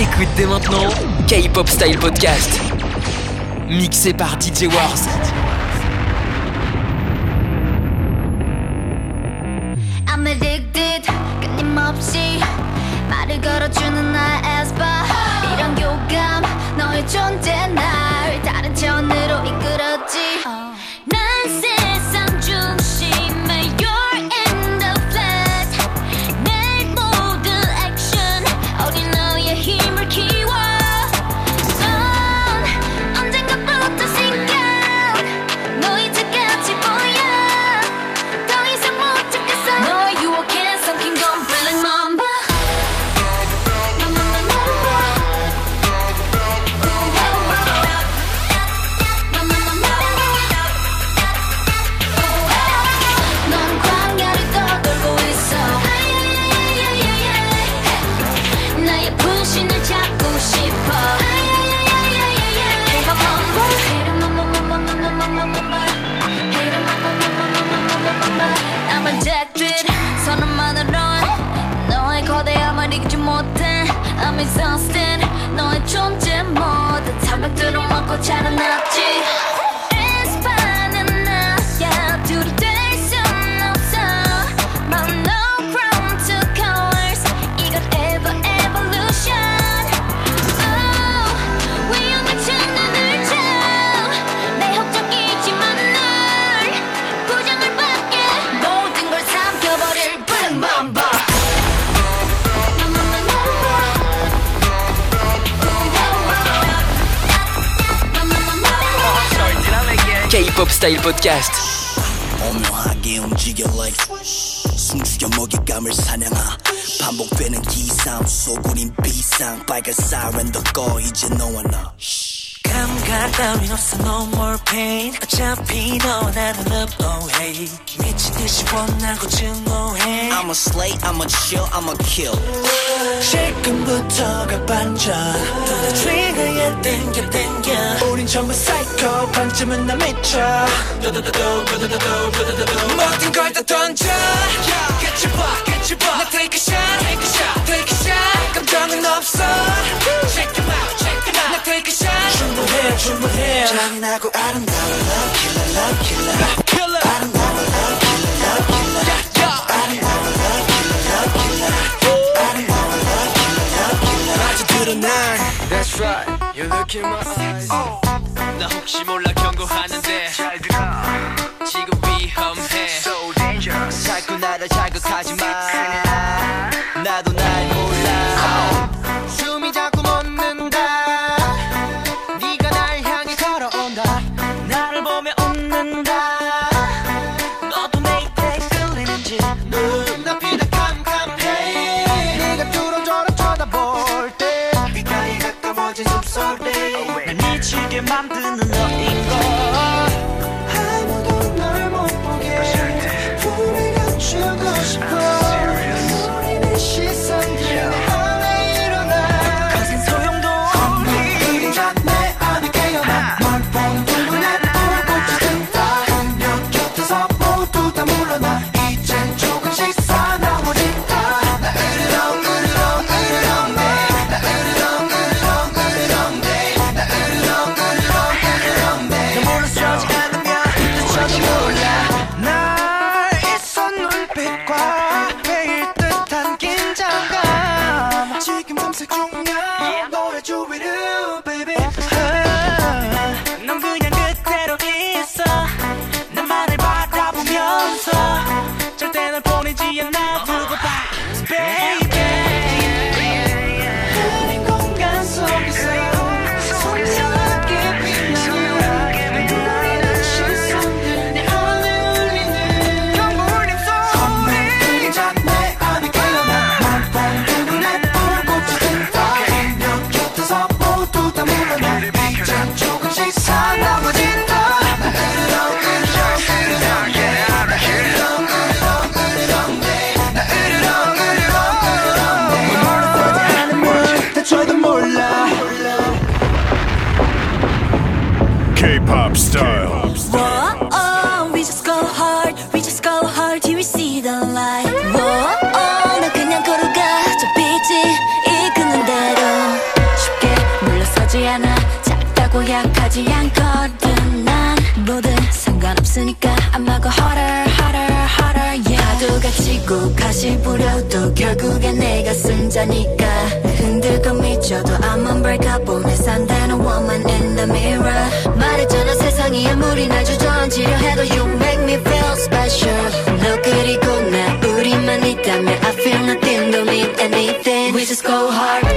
Écoute dès maintenant K-Pop Style Podcast. Mixé par DJ Wars. I'm addicted 끊임없이 말을 걸어주는 나의 K-Pop Style Podcast. 오묘하게 움직여 like 숨죽여 먹잇감을 사냥하. 반복되는 기상 소굴인 비상. 빨간 사이렌도 꺼 이제 너와 나 감각 따윈 없어 no more pain 어차피 너와 나는 love oh hey 미친 듯이 원하고 증오해 I'm a slay, I'm a chill, I'm a kill 지금부터가 반전 더 트리거에 땡겨 땡겨 우린 전부 사이코 반쯤은 나 미쳐 모든 걸 다 던져 끝이봐 끝이봐 나 take a shot take a shot take a shot 충분해 잔인하고 아름다운 love killer love killer killer 아름다운 love killer love killer 아름다운 love killer love killer 아름다운 love killer love killer 아주 드러난 That's right. You look in my eyes. 나 혹시 몰라 경고하는데 잘 들어. 지금 위험해. So dangerous. 자꾸 나를 자극하지 생각하지 않거든 난 뭐든 상관없으니까 I'm not go harder harder harder yeah 파도가 치고 가시 부려도 결국엔 내가 승자니까 흔들고 미쳐도 I'm unbreakable 내 산다는 woman in the mirror 말했잖아 세상이 아무리 날 주저앉으려 해도 You make me feel special 너 그리고 나 우리만 있다면 I feel nothing don't need anything We just go hard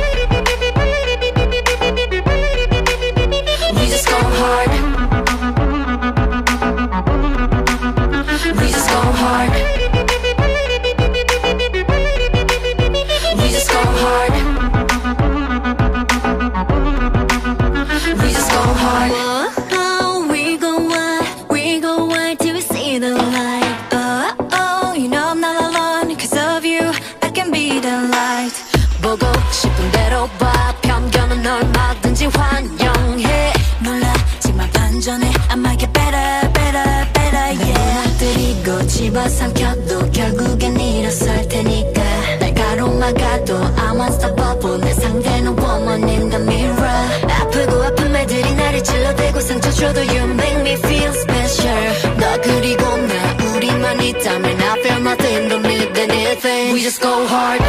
상처 줘도 you make me feel special. 너 그리고 나 우리만 있다면 I feel nothing, don't need anything. We just go hard.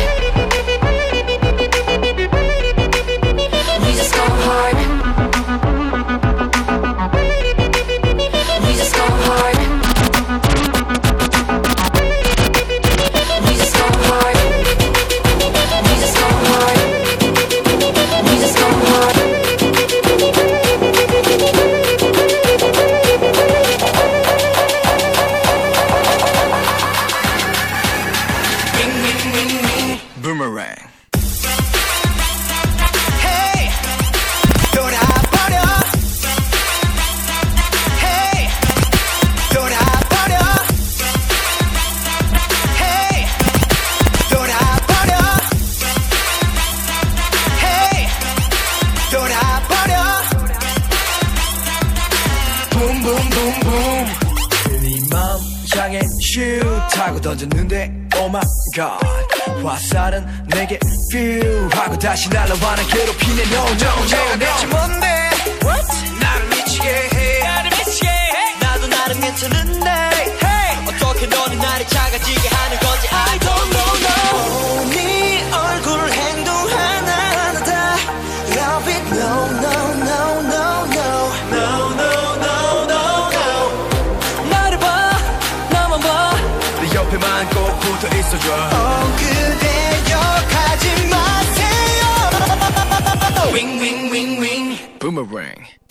bell.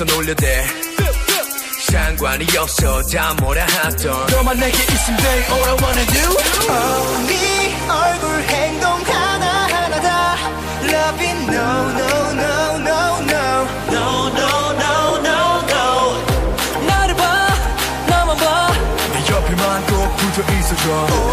위에서 놀려대. 상관이 없어. 다 뭐라 하던. 너만 내게 있으면 돼 All I wanna do. 어, 네 얼굴 행동 하나하나 다. Love it. No no no no no. No no no no no. 나를 봐. 나만 봐. 내 옆에만 꼭 붙어 있어줘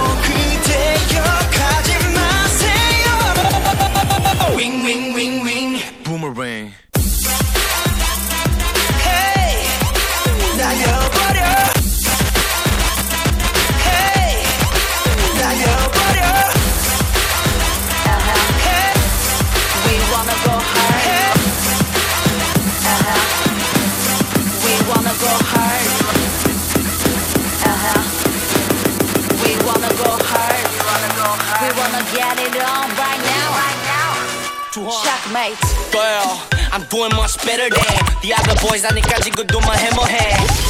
Girl, I'm doing much better than the other boys. 아니까 지금도 만 해머해.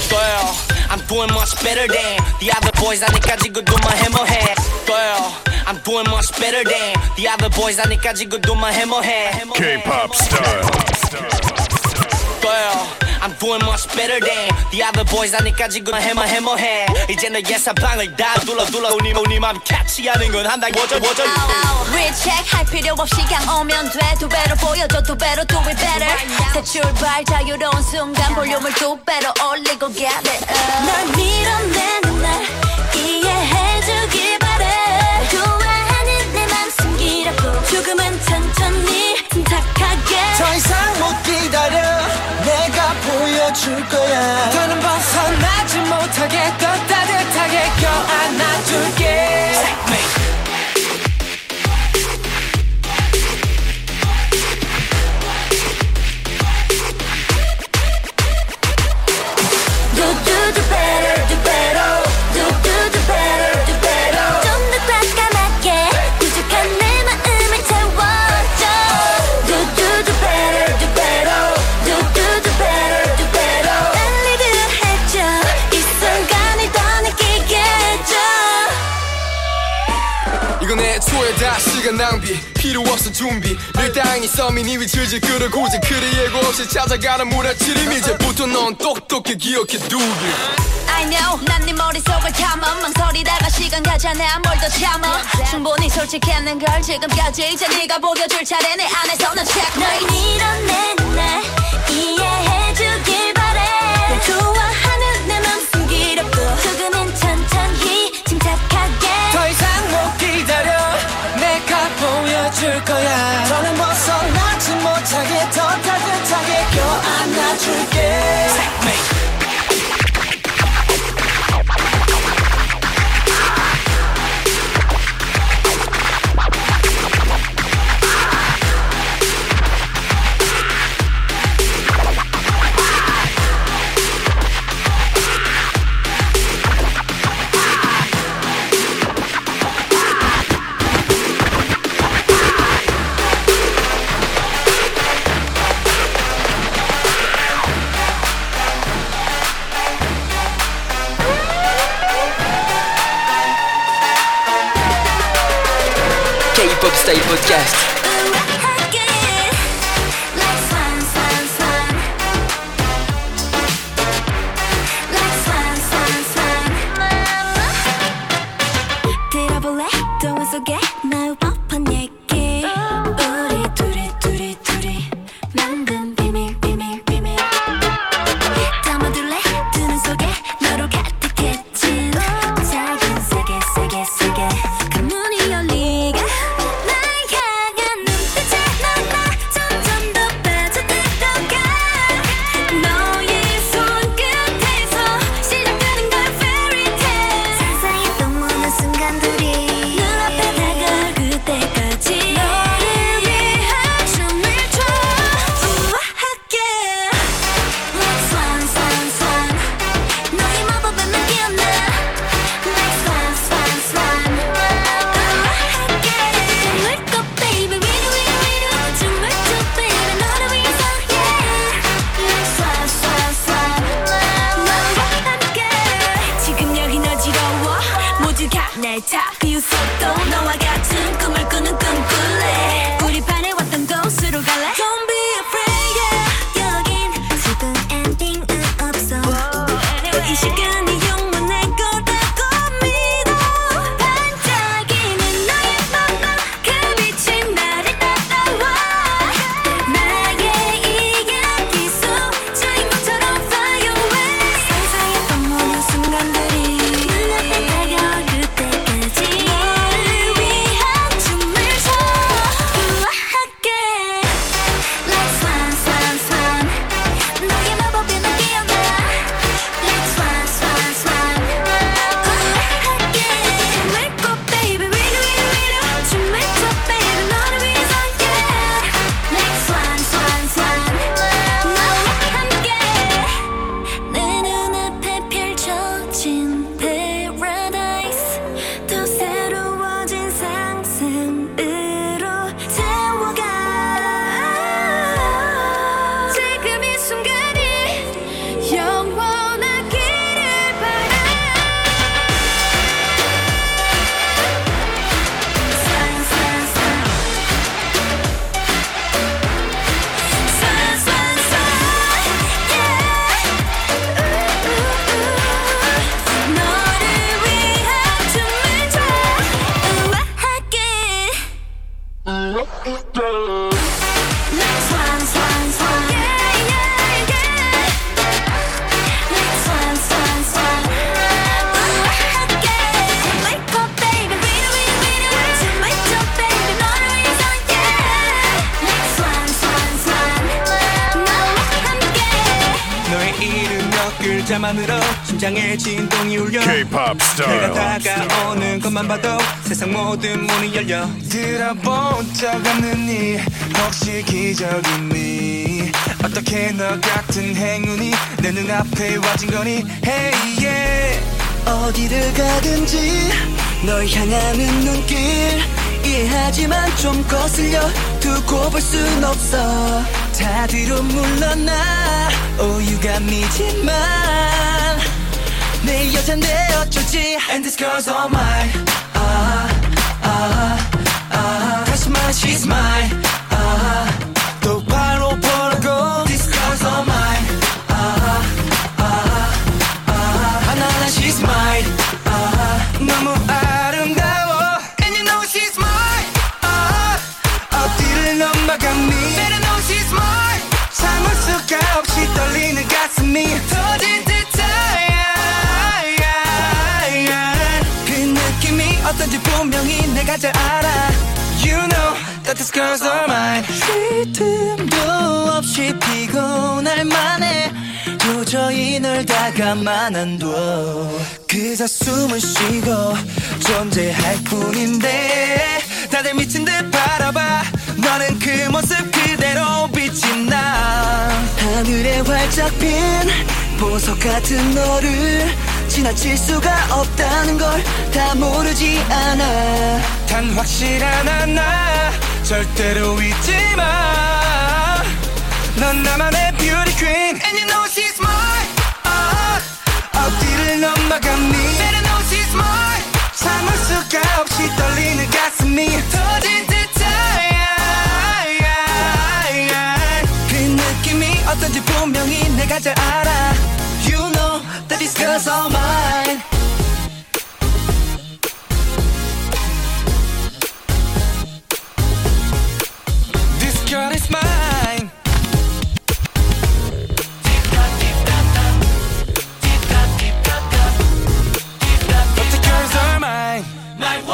Girl, I'm doing much better than the other boys. 아니까 지금도 만 해머해. Girl, I'm doing much better than the other boys. 아니까 지금도 만 해머해. K-pop style. Girl, I'm doing much better than the other boys. 아니까 지금 해머 해머해. 이제 너의 사방을 다 둘러 둘러. 우니 우니 맘 캐치하는 건 한다. 워져 워져 리체크 할 필요 없이 그냥 오면 돼두 배로 보여줘 두 배로 do it better. 새 출발 자유로운 순간 볼륨을 두 배로 올리고 get it up. 널 밀어내는 날 이해해주길 바래. 좋아하는 내 맘 숨기라고. 조금은 천천히 침착하게. 더 이상 못 기다려 줄 거야. 더는 벗어나지 못하게 더 따뜻 이건 애초에 다 시간 낭비. 필요 없어 준비. 밀당이 썸인 이위 질질 끌어고지 그리 예고 없이 찾아가는 무라치림 이제부터 넌 똑똑히 기억해 두길. I know. 난네 머릿속을 탐험 망설이다가 시간 가잖아. 뭘 더 참아? 충분히 솔직했는 걸 지금까지 이제 네가 보여줄 차례. 내 안에서 넌 check 널 밀어내는 날 이해해주길 바래. 널 좋아하는 내맘 숨기려고 조금은 천천히 글자만으로 심장에 진동이 울려 K-pop 내가 style. 다가오는 것만 봐도 세상 모든 문이 열려 들어본 적 없는 일 혹시 기적이니? 어떻게 너 같은 행운이 내 눈앞에 와진 거니? Hey yeah. 어디를 가든지 널 향하는 눈길 이해하지만 좀 거슬려 두고 볼 순 없어 다 뒤로 물러나 Oh you got me지만 내 여잔데 어쩌지 And this girl's all mine 아, 아, 아 다시 말해 she's mine 가만 안둬. 그저 숨을 쉬고 존재할 뿐인데 다들 미친 듯 바라봐. 너는 그 모습 그대로 빛이 나. 하늘에 활짝 핀 보석 같은 너를 지나칠 수가 없다는 걸 다 모르지 않아. 단 확실한 하나 절대로 잊지 마넌 나만의 beauty queen. And you know 어디를 넘어가니 Better know she's mine 참을 수가 없이 떨리는 가슴이 터진 듯해 그 느낌이 어떤지 분명히 내가 잘 알아 You know that this girl's all mine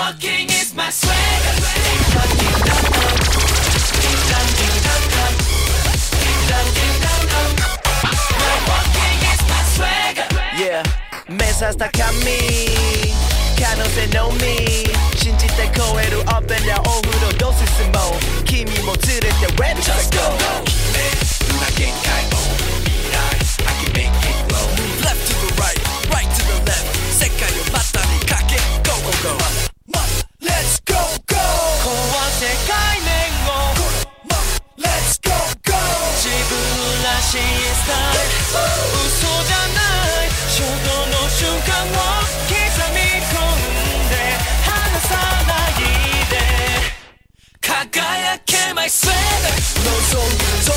walking is my swag. My walking is my swag. Yeah, mesa staccami Canoe no me 信じて声る up and down オフロドススモ君も連れて Ready let's go Left 「嘘じゃない。初動の瞬間を刻み込んで離さないで。輝けまいせ望むぞ」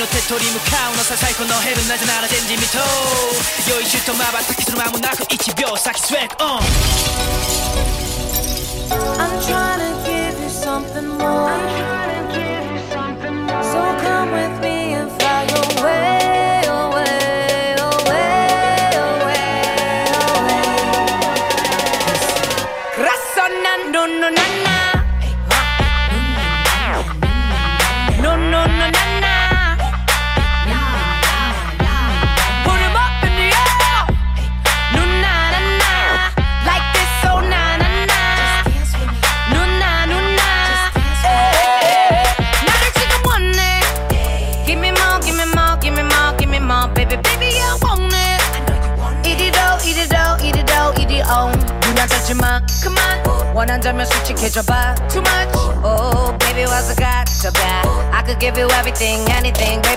の手取り向かうのさ最高のヘブなぜなら前人未到良いシューまばたきする間もなく1秒先スウェックオン。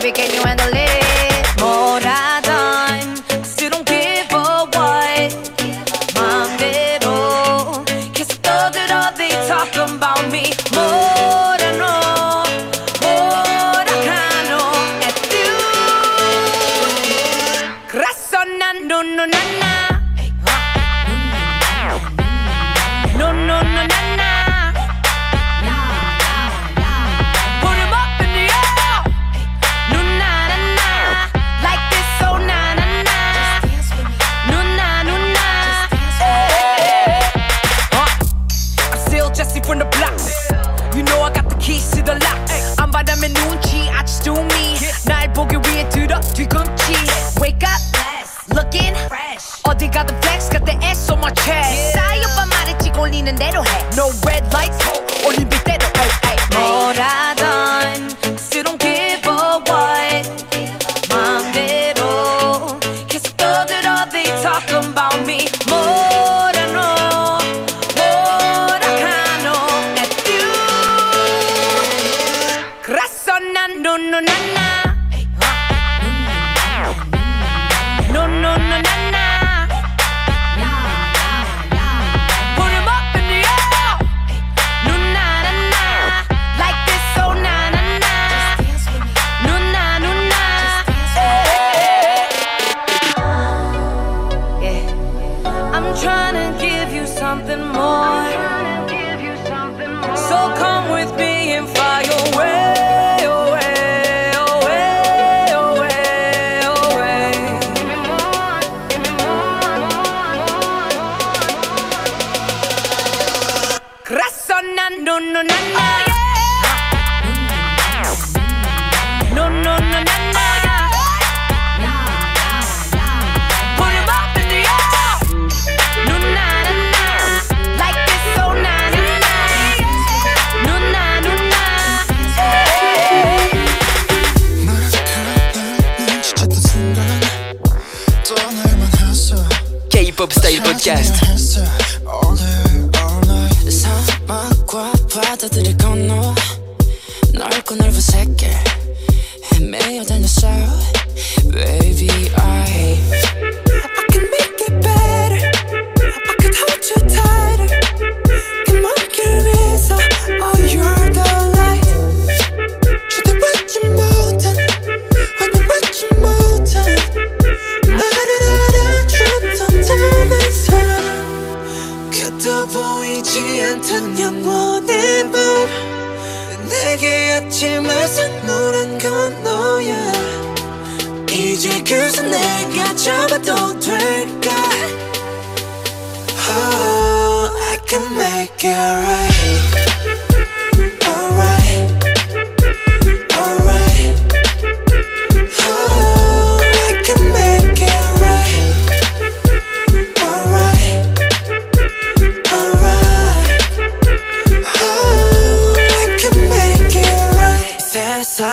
baby, can you handle it? so much cash 쌓여봐 말했지 걸리는 대로 해 No red lights.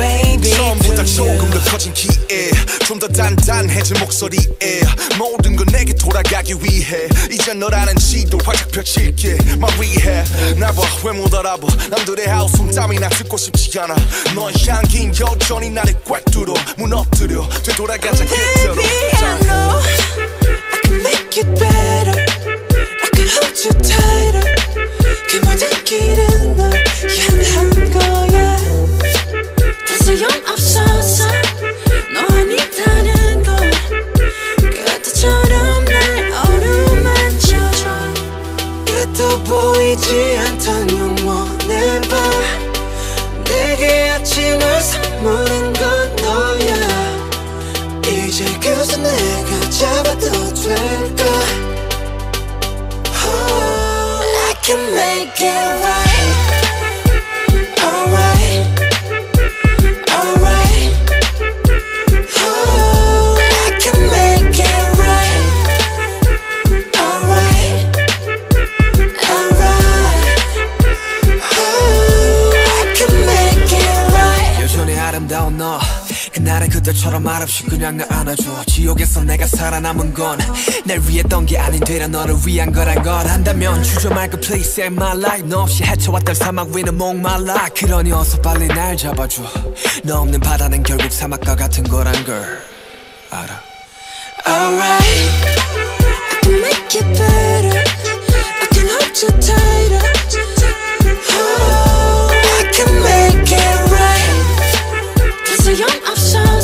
baby. 처음보다 조금 더 커진 기에 좀 더 단단해진 목소리에 모든 건 내게 돌아가기 위해 이제 너라는 지도 활짝 펼칠게. 마리해. 나봐 왜못 알아봐. 남들의 하우스 땀이나 듣고 싶지 않아. 너의 향긴 여전히 나를 꽉 뚫어 무너뜨려. 되돌아가자 그대로. Baby, I know I can make it better. I can hold you tighter. 그 모든 길은 널 향한 거야. 그래서 내가 살아남은 건 날 위했던 게 아닌 되려 너를 위한 거란 걸 안다면 주저말 그 place in my life 너 없이 헤쳐왔던 사막 위는 목말라 그러니 어서 빨리 날 잡아줘 너 없는 바다는 결국 사막과 같은 거란 걸 알아 Alright I can make it better I can hold you tighter oh, I can make it right Cause I'm option